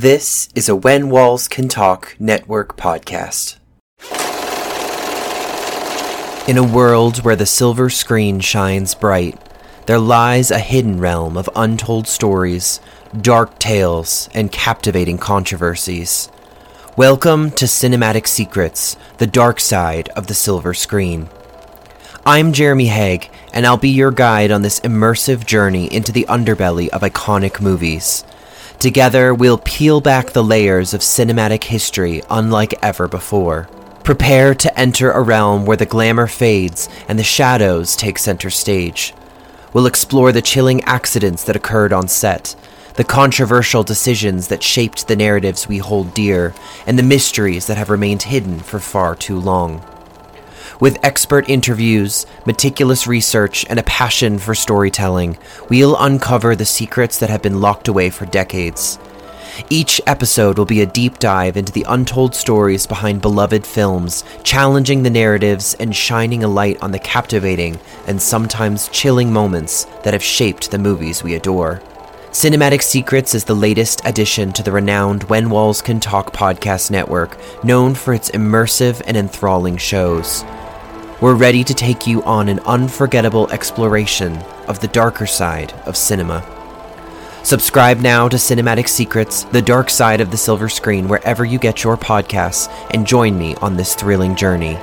This is a When Walls Can Talk network podcast. In a world where the silver screen shines bright, there lies a hidden realm of untold stories, dark tales, and captivating controversies. Welcome to Cinematic Secrets, the dark side of the silver screen. I'm Jeremy Haig, and I'll be your guide on this immersive journey into the underbelly of iconic movies. Together, we'll peel back the layers of cinematic history unlike ever before. Prepare to enter a realm where the glamour fades and the shadows take center stage. We'll explore the chilling accidents that occurred on set, the controversial decisions that shaped the narratives we hold dear, and the mysteries that have remained hidden for far too long. With expert interviews, meticulous research, and a passion for storytelling, we'll uncover the secrets that have been locked away for decades. Each episode will be a deep dive into the untold stories behind beloved films, challenging the narratives and shining a light on the captivating and sometimes chilling moments that have shaped the movies we adore. Cinematic Secrets is the latest addition to the renowned When Walls Can Talk podcast network, known for its immersive and enthralling shows. We're ready to take you on an unforgettable exploration of the darker side of cinema. Subscribe now to Cinematic Secrets, the dark side of the silver screen, wherever you get your podcasts, and join me on this thrilling journey.